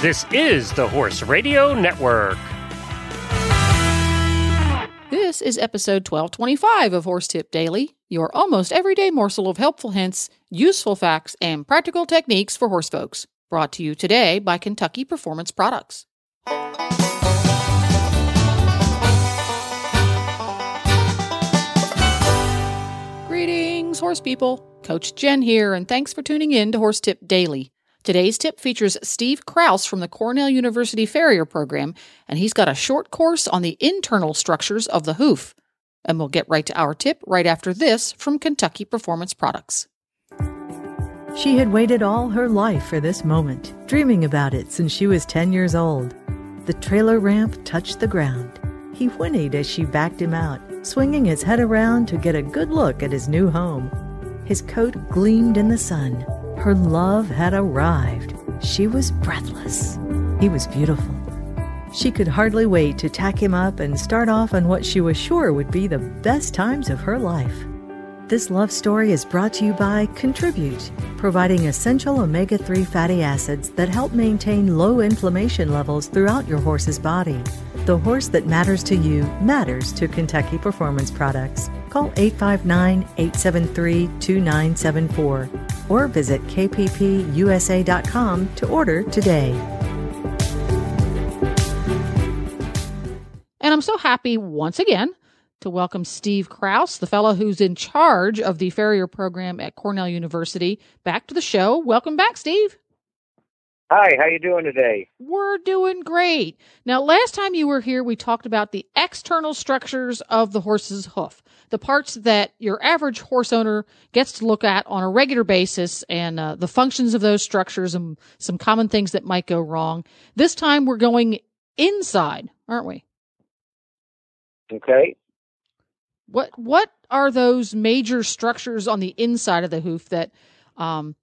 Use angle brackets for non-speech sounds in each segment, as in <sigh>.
This is the Horse Radio Network. This is episode 1225 of Horse Tip Daily, your almost everyday morsel of helpful hints, useful facts, and practical techniques for horse folks. Brought to you today by Kentucky Performance Products. Greetings, horse people. Coach Jen here, and thanks for tuning in to Horse Tip Daily. Today's tip features Steve Kraus from the Cornell University Farrier Program, and he's got a short course on the internal structures of the hoof. And we'll get right to our tip right after this from Kentucky Performance Products. She had waited all her life for this moment, dreaming about it since she was 10 years old. The trailer ramp touched the ground. He whinnied as she backed him out, swinging his head around to get a good look at his new home. His coat gleamed in the sun. Her love had arrived. She was breathless. He was beautiful. She could hardly wait to tack him up and start off on what she was sure would be the best times of her life. This love story is brought to you by Contribute, providing essential omega 3 fatty acids that help maintain low inflammation levels throughout your horse's body. The horse that matters to you matters to Kentucky Performance Products. Call 859 873 2974 or visit kppusa.com to order today. And I'm so happy once again to welcome Steve Kraus, the fellow who's in charge of the Farrier program at Cornell University, back to the show. Welcome back, Steve. Hi, how you doing today? We're doing great. Now, last time you were here, we talked about the external structures of the horse's hoof, the parts that your average horse owner gets to look at on a regular basis, and uh, the functions of those structures and some common things that might go wrong. This time, we're going inside, aren't we? Okay. What what are those major structures on the inside of the hoof that um,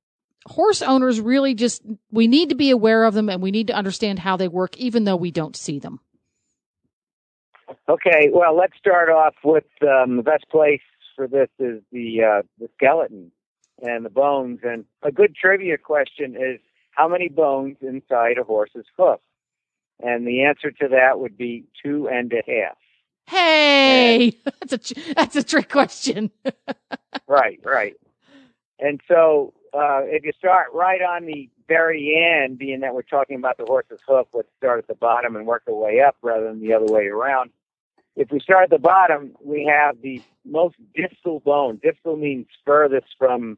horse owners really just we need to be aware of them and we need to understand how they work even though we don't see them Okay, well, let's start off with um, the best place for this is the uh, the skeleton and the bones. And a good trivia question is how many bones inside a horse's hoof? And the answer to that would be two and a half. hey <laughs> that's a that's a trick question <laughs> Right, right. And so uh, if you start right on the very end, being that we're talking about the horse's hoof, let's start at the bottom and work our way up rather than the other way around. If we start at the bottom, we have the most distal bone. Distal means furthest from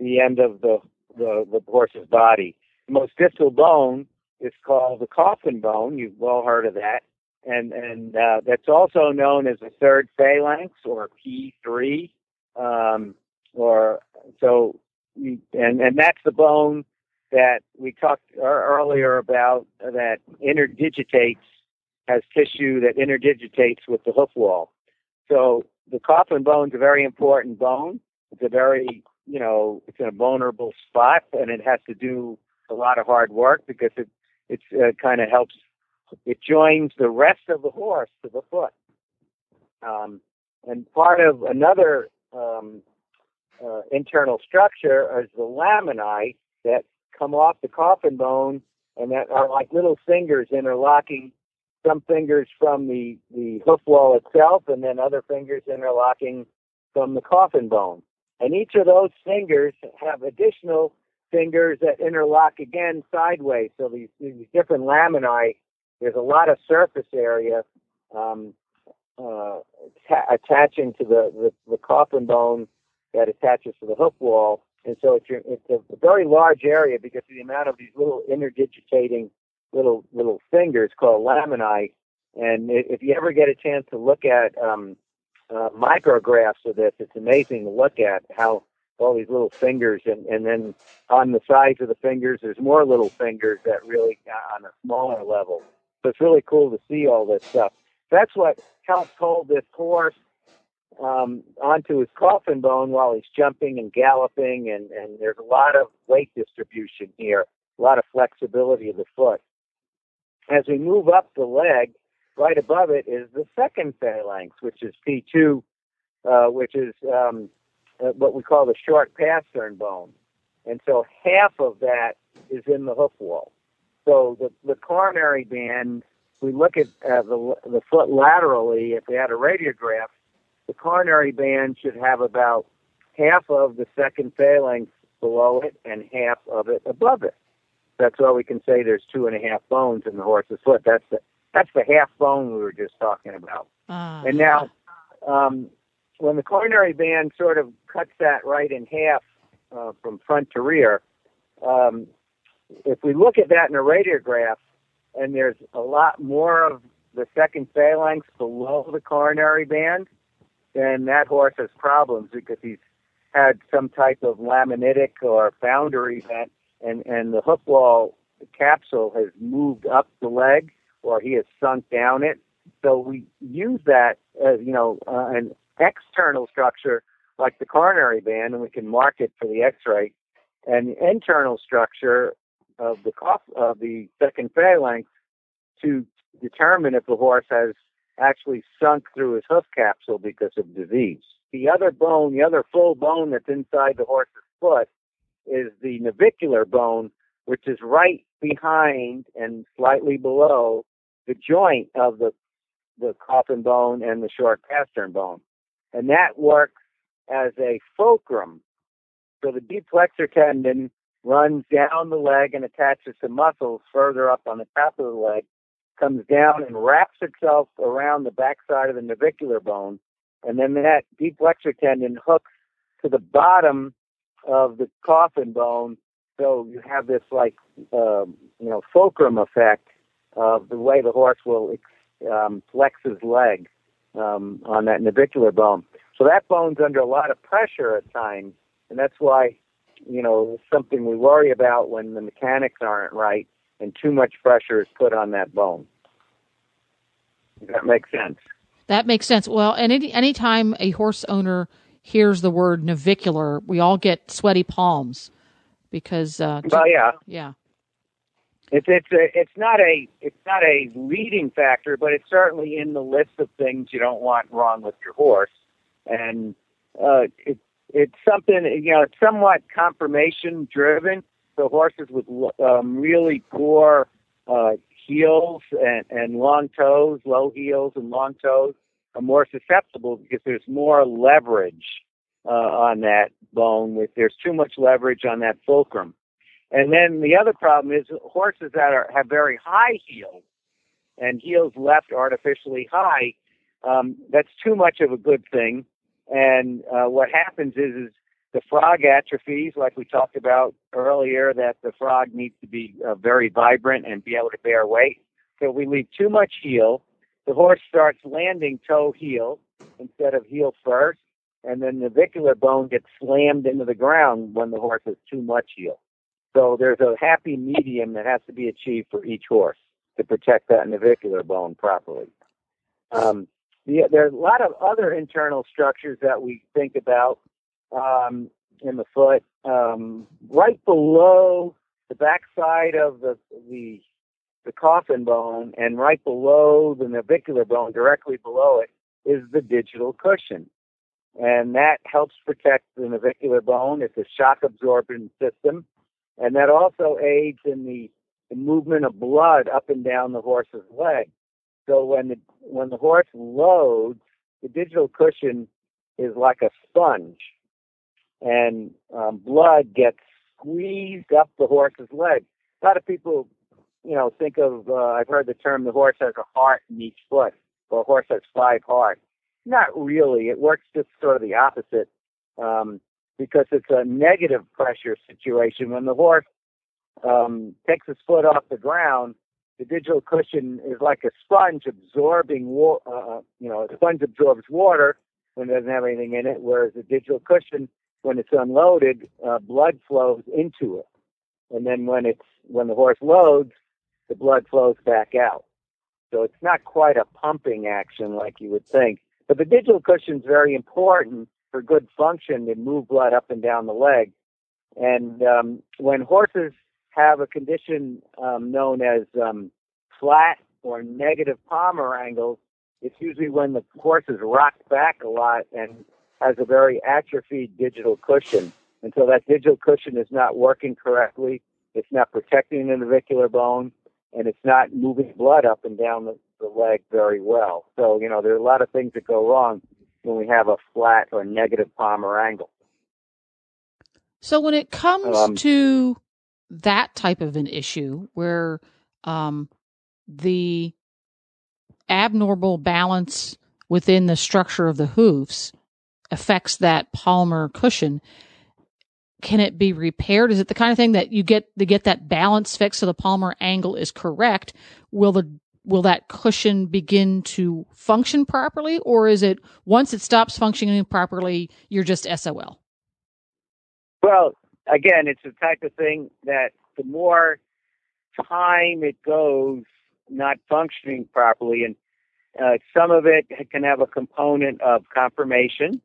the end of the, the, the horse's body. The most distal bone is called the coffin bone. You've all heard of that. And, and uh, that's also known as the third phalanx or P3. Um, or so and and that's the bone that we talked earlier about that interdigitates has tissue that interdigitates with the hoof wall. So the coffin bone's a very important bone. It's a very you know it's in a vulnerable spot and it has to do a lot of hard work because it it's uh, kind of helps it joins the rest of the horse to the foot. Um, and part of another um, uh, internal structure is the laminae that come off the coffin bone and that are like little fingers interlocking some fingers from the, the hoof wall itself and then other fingers interlocking from the coffin bone. And each of those fingers have additional fingers that interlock again sideways. So these, these different laminae, there's a lot of surface area um, uh, ta- attaching to the, the, the coffin bone that attaches to the hoof wall. And so it's, it's a very large area because of the amount of these little interdigitating little little fingers called laminae. And if you ever get a chance to look at um, uh, micrographs of this, it's amazing to look at how all these little fingers, and, and then on the sides of the fingers, there's more little fingers that really uh, on a smaller level. So it's really cool to see all this stuff. That's what helps hold this horse um, onto his coffin bone while he's jumping and galloping, and, and there's a lot of weight distribution here, a lot of flexibility of the foot. As we move up the leg, right above it is the second phalanx, which is P2, uh, which is um, uh, what we call the short pastern bone. And so half of that is in the hoof wall. So the, the coronary band, we look at uh, the, the foot laterally, if we had a radiograph, the coronary band should have about half of the second phalanx below it and half of it above it. That's why we can say there's two and a half bones in the horse's foot. That's the that's the half bone we were just talking about. Uh, And now, um, when the coronary band sort of cuts that right in half uh, from front to rear, um, if we look at that in a radiograph, and there's a lot more of the second phalanx below the coronary band, then that horse has problems because he's had some type of laminitic or founder event, and, and the hoof wall capsule has moved up the leg or he has sunk down it. So we use that as, you know, uh, an external structure like the coronary band, and we can mark it for the x-ray. And the internal structure of the cough, of the second phalanx to determine if the horse has actually sunk through his hoof capsule because of disease. The other bone, the other full bone that's inside the horse's foot is the navicular bone, which is right behind and slightly below the joint of the the coffin bone and the short pastern bone. And that works as a fulcrum. So the deep flexor tendon runs down the leg and attaches to muscles further up on the top of the leg, comes down and wraps itself around the backside of the navicular bone, and then that deep flexor tendon hooks to the bottom of the coffin bone. So you have this like um, you know fulcrum effect of the way the horse will um, flex his leg um, on that navicular bone. So that bone's under a lot of pressure at times, and that's why you know something we worry about when the mechanics aren't right and too much pressure is put on that bone. That makes sense? That makes sense. Well, and any anytime a horse owner hears the word navicular, we all get sweaty palms because uh, Well, yeah, yeah, it's it's a, it's not a it's not a leading factor, but it's certainly in the list of things you don't want wrong with your horse, and uh, it it's something you know it's somewhat conformation driven. So horses with um, really poor uh, heels and, and long toes, low heels and long toes, are more susceptible because there's more leverage uh, on that bone. With there's too much leverage on that fulcrum, and then the other problem is horses that are have very high heels and heels left artificially high. Um, that's too much of a good thing. And uh, what happens is, is the frog atrophies, like we talked about earlier, that the frog needs to be uh, very vibrant and be able to bear weight. So we leave too much heel. The horse starts landing toe heel instead of heel first, and then the navicular bone gets slammed into the ground when the horse has too much heel. So there's a happy medium that has to be achieved for each horse to protect that navicular bone properly. Um, the, there are a lot of other internal structures that we think about um, in the foot. Um, right below the backside of the, the the coffin bone, and right below the navicular bone, directly below it, is the digital cushion, and that helps protect the navicular bone. It's a shock absorbent system, and that also aids in the, the movement of blood up and down the horse's leg. So when the when the horse loads, the digital cushion is like a sponge, and um, blood gets squeezed up the horse's leg. A lot of people, you know, think of uh, I've heard the term the horse has a heart in each foot, or a horse has five hearts. Not really. It works just sort of the opposite, um, because it's a negative pressure situation. When the horse um, takes his foot off the ground, the digital cushion is like a sponge absorbing, wa- uh, you know, a sponge absorbs water when it doesn't have anything in it, whereas the digital cushion, when it's unloaded, uh, blood flows into it, and then when it's when the horse loads, the blood flows back out. So it's not quite a pumping action like you would think, but the digital cushion is very important for good function to move blood up and down the leg. And um, when horses have a condition um, known as um, flat or negative palmar angles, it's usually when the horse is rocked back a lot and has a very atrophied digital cushion. And so that digital cushion is not working correctly. It's not protecting the navicular bone. and it's not moving blood up and down the, the leg very well. So, you know, there are a lot of things that go wrong when we have a flat or negative palmar angle. So when it comes Um, to that type of an issue where um, the abnormal balance within the structure of the hoofs affects that palmar cushion, can it be repaired? Is it the kind of thing that you get to get that balance fixed so the palmar angle is correct? Will the will that cushion begin to function properly, or is it once it stops functioning properly, you're just SOL? Well, again, it's the type of thing that the more time it goes not functioning properly, and uh, some of it can have a component of conformation,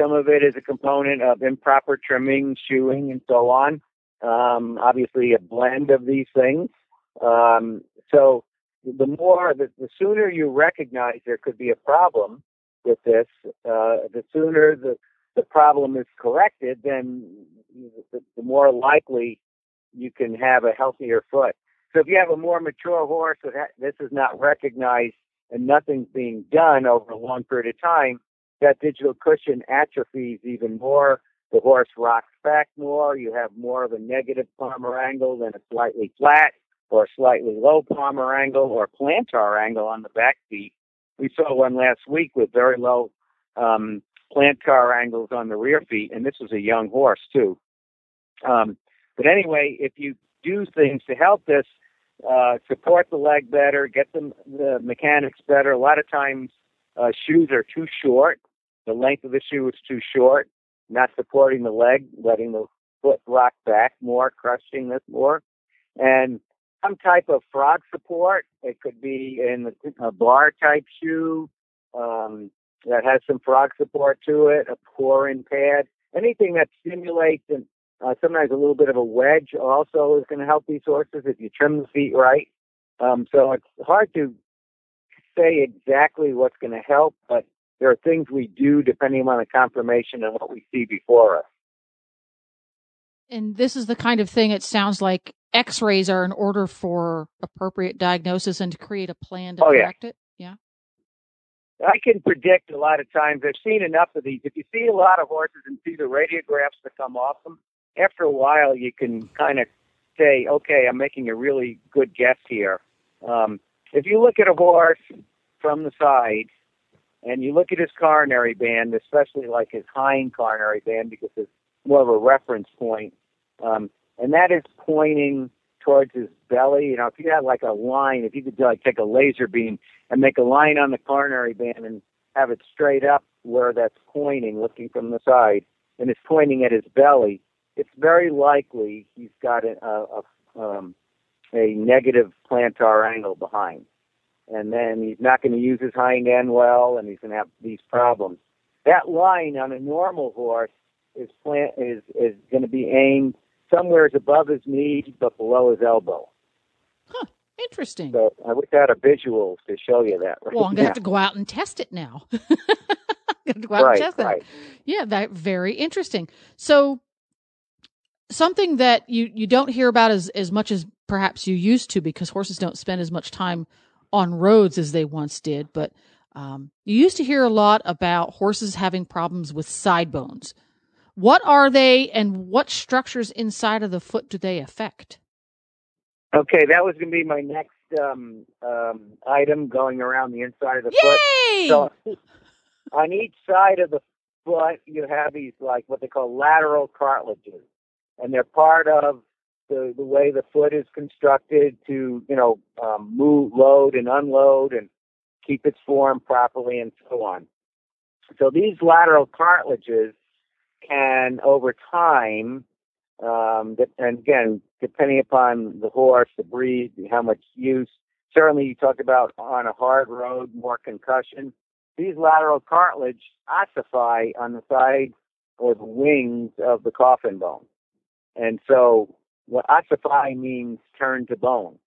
some of it is a component of improper trimming, shoeing, and so on. Um, obviously, a blend of these things. Um, so, the more, the, the sooner you recognize there could be a problem with this, uh, the sooner the the problem is corrected, then the, the more likely you can have a healthier foot. So if you have a more mature horse that this is not recognized and nothing's being done over a long period of time, that digital cushion atrophies even more. The horse rocks back more. You have more of a negative palmar angle than a slightly flat or slightly low palmar angle or plantar angle on the back feet. We saw one last week with very low um, plantar angles on the rear feet, and this was a young horse too. Um, but anyway, if you do things to help this, uh, support the leg better, get the, the mechanics better. A lot of times, uh, shoes are too short. The length of the shoe is too short. Not supporting the leg, letting the foot rock back more, crushing this more, and some type of frog support. It could be in a bar type shoe. Um, that has some frog support to it, a pour-in pad, anything that stimulates and uh, sometimes a little bit of a wedge also is going to help these horses if you trim the feet right. Um, so it's hard to say exactly what's going to help, but there are things we do depending on the conformation and what we see before us. And this is the kind of thing it sounds like x-rays are in order for appropriate diagnosis and to create a plan to Oh, yeah. correct it. Yeah. I can predict a lot of times. I've seen enough of these. If you see a lot of horses and see the radiographs that come off them, after a while you can kind of say, okay, I'm making a really good guess here. Um, if you look at a horse from the side and you look at his coronary band, especially like his hind coronary band, because it's more of a reference point, um, and that is pointing towards his belly. You know, if you had like a line, if you could like take a laser beam and make a line on the coronary band and have it straight up where that's pointing, looking from the side, and it's pointing at his belly, it's very likely he's got a, a, a, um, a negative plantar angle behind. And then he's not going to use his hind end well, and he's going to have these problems. That line on a normal horse is plant is is going to be aimed somewhere above his knee but below his elbow. Huh. Interesting. So I wish I had a visual to show you that. Right well, I'm gonna now. have to go out and test it now. <laughs> go out right, and test that. right. Yeah, that very interesting. So something that you you don't hear about as as much as perhaps you used to because horses don't spend as much time on roads as they once did, but um, you used to hear a lot about horses having problems with side bones. What are they, and what structures inside of the foot do they affect? Okay, that was going to be my next um, um, item going around the inside of the foot. So on each side of the foot, you have these like what they call lateral cartilages, and they're part of the the way the foot is constructed to you know um, move, load, and unload, and keep its form properly, and so on. So these lateral cartilages can, over time, um, and again, depending upon the horse, the breed, how much use. Certainly, you talk about on a hard road, more concussion these lateral cartilage ossify on the side or the wings of the coffin bone. And so what ossify means turn to bone.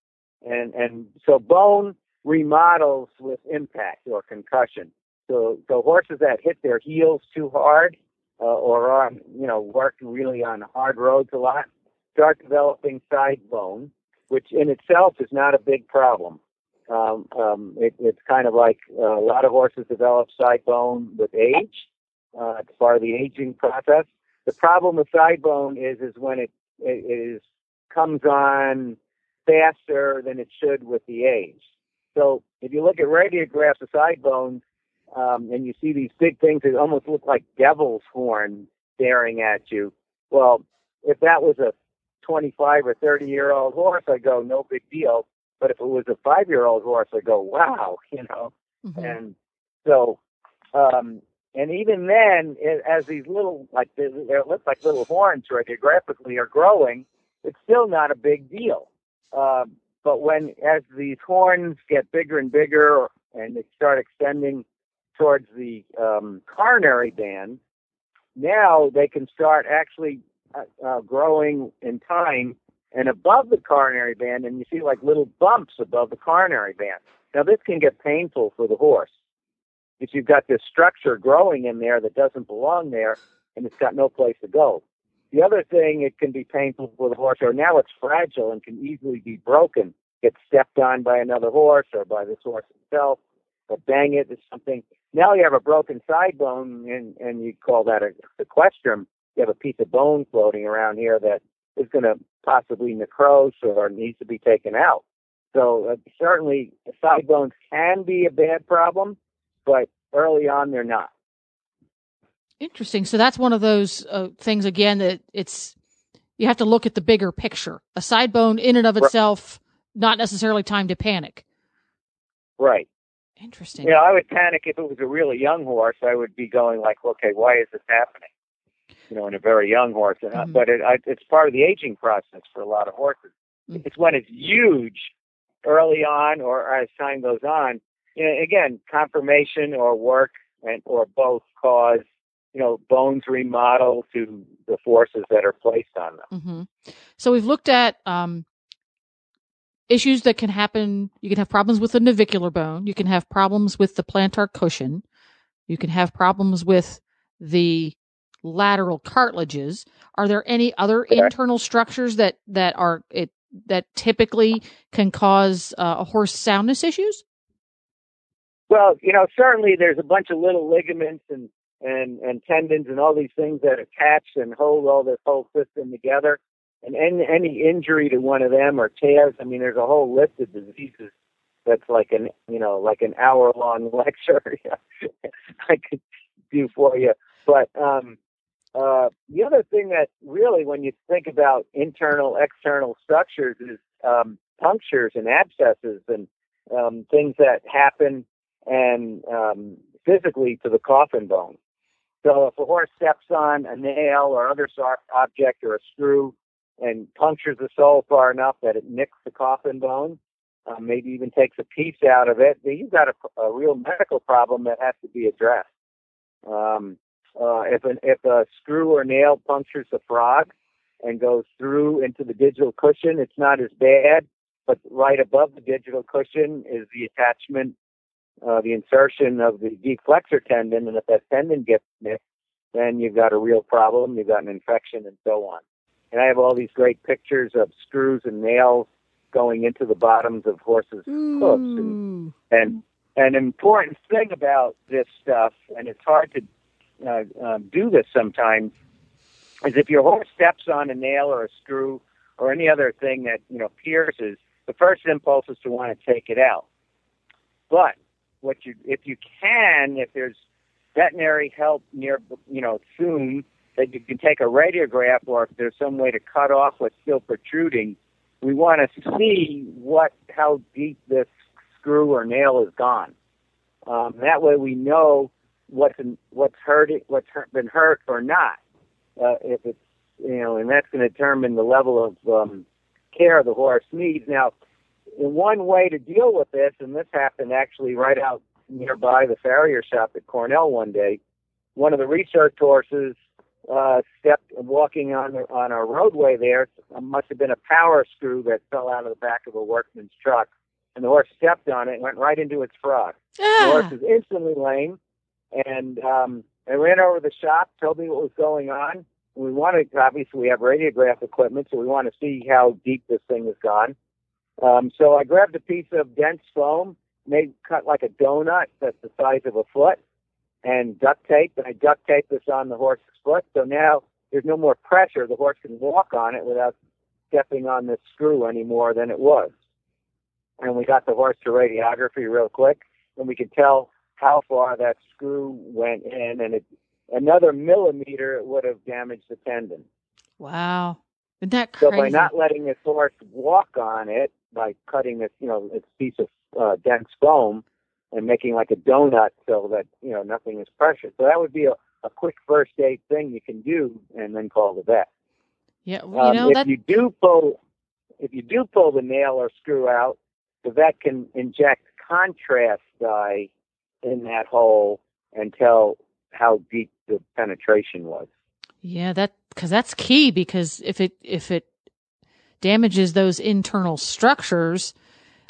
And and so bone remodels with impact or concussion. So so horses that hit their heels too hard uh, or on you know work really on hard roads a lot start developing side bone. which in itself is not a big problem. Um, um, it, it's kind of like uh, a lot of horses develop side bone with age. Uh, it's part of the aging process. The problem with side bone is is when it, it is comes on faster than it should with the age. So if you look at radiographs of side bones um, and you see these big things that almost look like devil's horns staring at you, well, if that was a 25 or 30 year old horse, I go, no big deal. But if it was a five year old horse, I go, wow, <laughs> you know. Mhm. And so, um, and even then, it, as these little, like they, they look like little horns radiographically are growing, it's still not a big deal. Um, but when, as these horns get bigger and bigger, and they start extending towards the um, coronary band, now they can start actually uh, uh, growing in time and above the coronary band, and you see like little bumps above the coronary band. Now, this can get painful for the horse if you've got this structure growing in there that doesn't belong there, and it's got no place to go. The other thing, it can be painful for the horse, or now it's fragile and can easily be broken, get stepped on by another horse or by this horse itself, or bang it or something. Now you have a broken side bone, and, and you call that a sequestrum. You have a piece of bone floating around here that is going to possibly necrose or needs to be taken out. So uh, certainly, side bones can be a bad problem, but early on they're not. Interesting. So that's one of those uh, things again that it's you have to look at the bigger picture. A side bone in and of Right. itself, not necessarily time to panic. Right. Interesting. You know, I would panic if it was a really young horse. I would be going like, okay, why is this happening? You know, in a very young horse, and, Mhm. but it, I, it's part of the aging process for a lot of horses. Mm. It's when it's huge early on, or as time goes on. You know, again, conformation or work, and or both cause you know bones remodel to the forces that are placed on them. hmm So we've looked at um, issues that can happen. You can have problems with the navicular bone. You can have problems with the plantar cushion. You can have problems with the lateral cartilages. Are there any other internal structures that that are it that typically can cause uh, a horse soundness issues? Well, you know, certainly there's a bunch of little ligaments and and and tendons and all these things that attach and hold all this whole system together. And any, any injury to one of them or tears, I mean, there's a whole list of diseases that's like an you know like an hour long <laughs> lecture I could do for you. But um, uh, the other thing that really, when you think about internal external structures, is um, punctures and abscesses and um, things that happen and um, physically to the coffin bone. So if a horse steps on a nail or other object or a screw and punctures the sole far enough that it nicks the coffin bone, uh, maybe even takes a piece out of it, then you've got a, a real medical problem that has to be addressed. Um, uh, if an if a screw or nail punctures the frog and goes through into the digital cushion, it's not as bad. But right above the digital cushion is the attachment uh, the insertion of the deep flexor tendon, and if that tendon gets nicked, then you've got a real problem. You've got an infection, and so on. And I have all these great pictures of screws and nails going into the bottoms of horses' hooves, and and an important thing about this stuff, and it's hard to uh, um, do this sometimes, is if your horse steps on a nail or a screw or any other thing that you know pierces, the first impulse is to want to take it out. But what you, if you can, if there's veterinary help near, you know, soon, that you can take a radiograph, or if there's some way to cut off what's still protruding, we want to see what, how deep this screw or nail is gone. Um, that way, we know what's in, what's hurt, what's hurt, been hurt or not. Uh, if it's you know, and that's going to determine the level of um, care the horse needs. Now, in one way to deal with this, and this happened actually right out nearby the farrier shop at Cornell one day, one of the research horses uh, stepped walking on the, on a roadway there. It must have been a power screw that fell out of the back of a workman's truck, and the horse stepped on it and went right into its frog. The horse Ah, was instantly lame, and um, I ran over to the shop, told me what was going on. We wanted, obviously, we have radiograph equipment, so we want to see how deep this thing has gone. Um, so I grabbed a piece of dense foam, made cut like a donut that's the size of a foot, and duct tape. And I duct taped this on the horse's foot. So now there's no more pressure. The horse can walk on it without stepping on this screw any more than it was. And we got the horse to radiography real quick, and we could tell how far that screw went in, and it, another millimeter it would have damaged the tendon. Wow. Isn't that crazy? So by not letting this horse walk on it, by cutting this, you know, its piece of uh, dense foam and making like a donut so that you know nothing is pressured. So that would be a, a quick first aid thing you can do, and then call the vet. Yeah, well, you Um, know if that. you do pull, if you do pull the nail or screw out, the vet can inject contrast dye in that hole and tell how deep the penetration was. Yeah, that because that's key. Because if it if it damages those internal structures,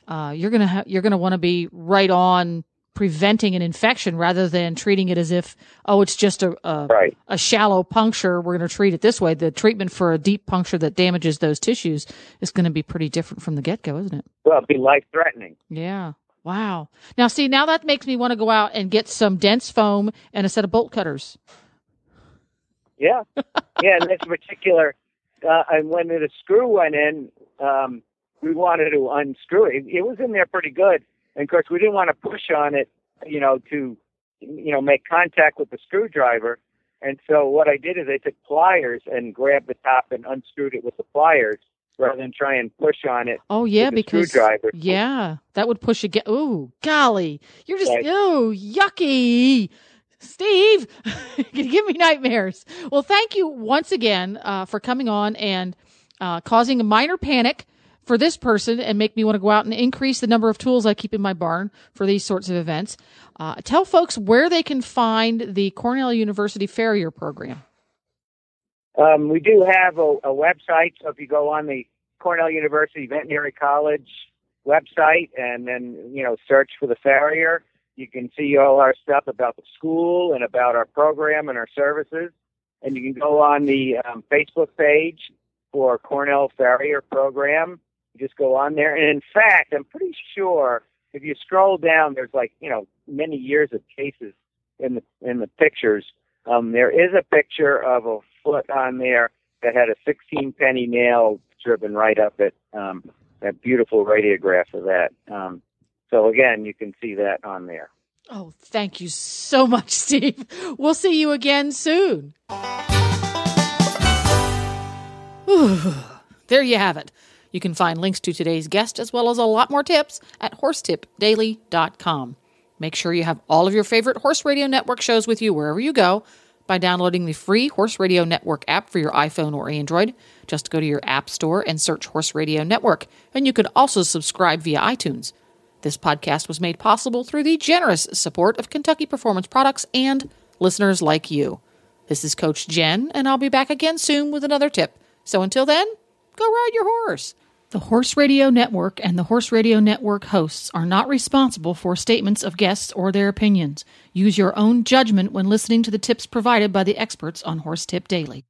uh, you're gonna ha- you're gonna want to be right on preventing an infection rather than treating it as if oh it's just a a, Right. a shallow puncture. We're going to treat it this way. The treatment for a deep puncture that damages those tissues is going to be pretty different from the get go, isn't it? Well, it'd be life threatening. Yeah. Wow. Now, see, now that makes me want to go out and get some dense foam and a set of bolt cutters. Yeah, <laughs> yeah. In this particular, uh, and when the screw went in, um, we wanted to unscrew it. It was in there pretty good, and of course, we didn't want to push on it, you know, to, you know, make contact with the screwdriver. And so what I did is I took pliers and grabbed the top and unscrewed it with the pliers rather than try and push on it. Oh yeah, with the because screwdriver. yeah, that would push again. Ooh, golly, you're just Right. ooh yucky, Steve. <laughs> you give me nightmares. Well, thank you once again uh, for coming on and uh, causing a minor panic for this person and make me want to go out and increase the number of tools I keep in my barn for these sorts of events. Uh, tell folks where they can find the Cornell University Farrier program. Um, we do have a, a website, so if you go on the Cornell University Veterinary College website and then you know search for the Farrier, you can see all our stuff about the school and about our program and our services. And you can go on the um, Facebook page for Cornell Farrier program. You just go on there, and in fact, I'm pretty sure if you scroll down, there's like you know many years of cases in the in the pictures. Um, there is a picture of a foot on there that had a 16 penny nail driven right up it. Um, that beautiful radiograph of that. Um, so again, you can see that on there. Oh, thank you so much, <laughs> Steve. We'll see you again soon. Whew. There you have it. You can find links to today's guest as well as a lot more tips at horsetipdaily.com. Make sure you have all of your favorite Horse Radio Network shows with you wherever you go by downloading the free Horse Radio Network app for your iPhone or Android. Just go to your App Store and search Horse Radio Network, and you could also subscribe via iTunes. This podcast was made possible through the generous support of Kentucky Performance Products and listeners like you. This is Coach Jen, and I'll be back again soon with another tip. So until then, go ride your horse. The Horse Radio Network and the Horse Radio Network hosts are not responsible for statements of guests or their opinions. Use your own judgment when listening to the tips provided by the experts on Horse Tip Daily.